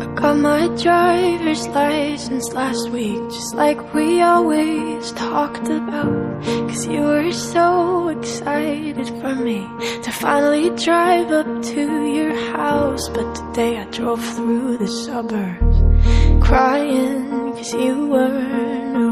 I got my driver's license last week, just like we always talked about. Cause you were so excited for me to finally drive up to your house. But today I drove through the suburbs, crying cause you weren't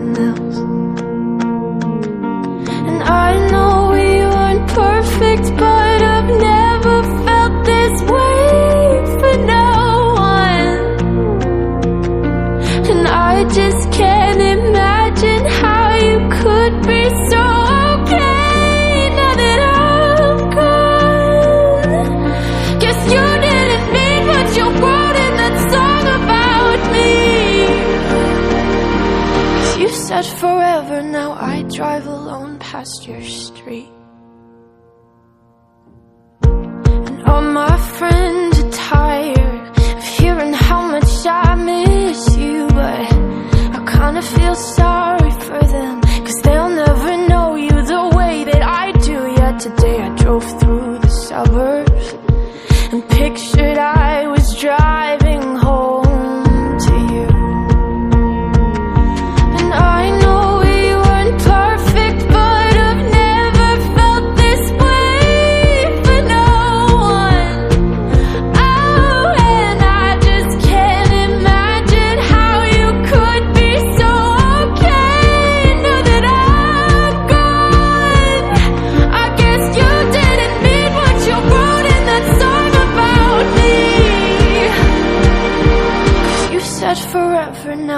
said forever, now I drive alone past your street. And all my